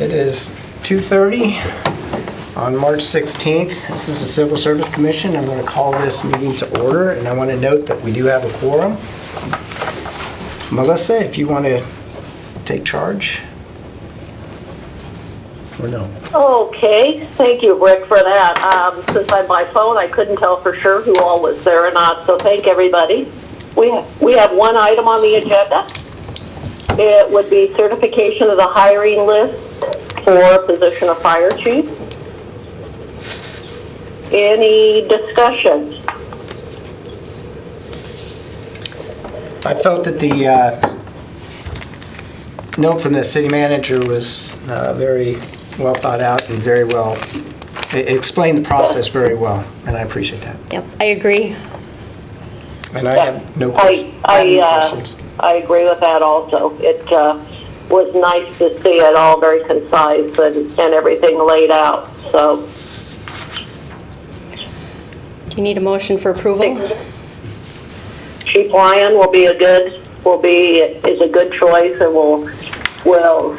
It is 2:30 on March 16th. This is the Civil Service Commission. I'm going to call this meeting to order, and I want to note that we do have a quorum. Melissa, if you want to take charge? Or no? Okay, thank you, Rick, for that. Um, Since I'm by phone, I couldn't tell for sure who all was there or not, so thank everybody. We we have one item on the agenda. It would be certification of the hiring list for position of fire chief. Any discussion? I felt that the uh, note from the city manager was uh, very well thought out and very well, it explained the process very well, and I appreciate that. Yep, I agree. And I have no I, questions. I, uh, I agree with that also. It, uh, was nice to see it all very concise and, and everything laid out, so. Do you need a motion for approval? Chief Lyon will be a good, will be, is a good choice and will, will,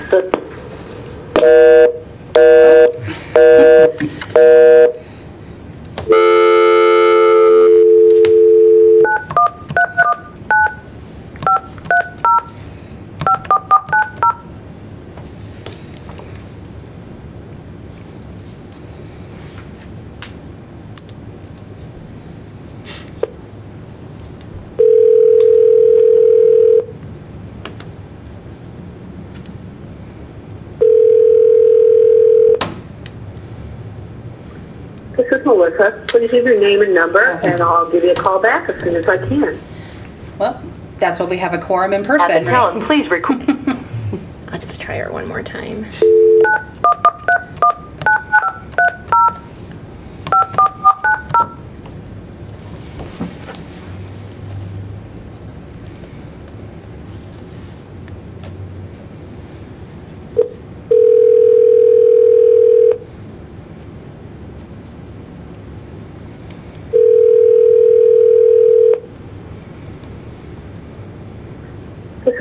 Melissa. Please give your name and number and I'll give you a call back as soon as I can. Well, that's what we have a quorum in At the person, tone, right? please record. I'll just try her one more time.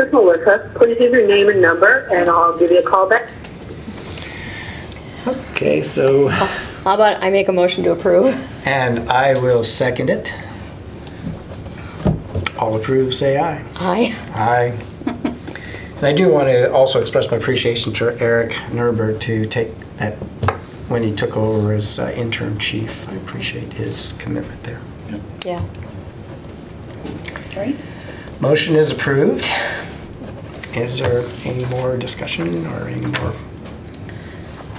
This is Melissa. Please give your name and number and I'll give you a call back. Okay, so, How about I make a motion to approve? and I will second it. All approve, say aye. Aye. Aye. And I do want to also express my appreciation to Eric Nerber to take that, when he took over as uh, interim chief. I appreciate his commitment there. Yeah. Right? Motion is approved. Is there any more discussion or any more?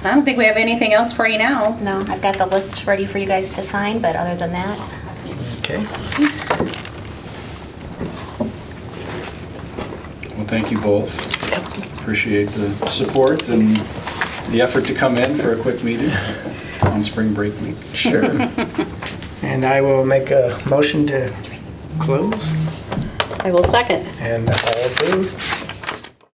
I don't think we have anything else for you now. No, I've got the list ready for you guys to sign, but other than that, Okay. Well, thank you both. Appreciate the support and the effort to come in for a quick meeting on spring break week. Sure. And I will make a motion to close I will second. and all approve.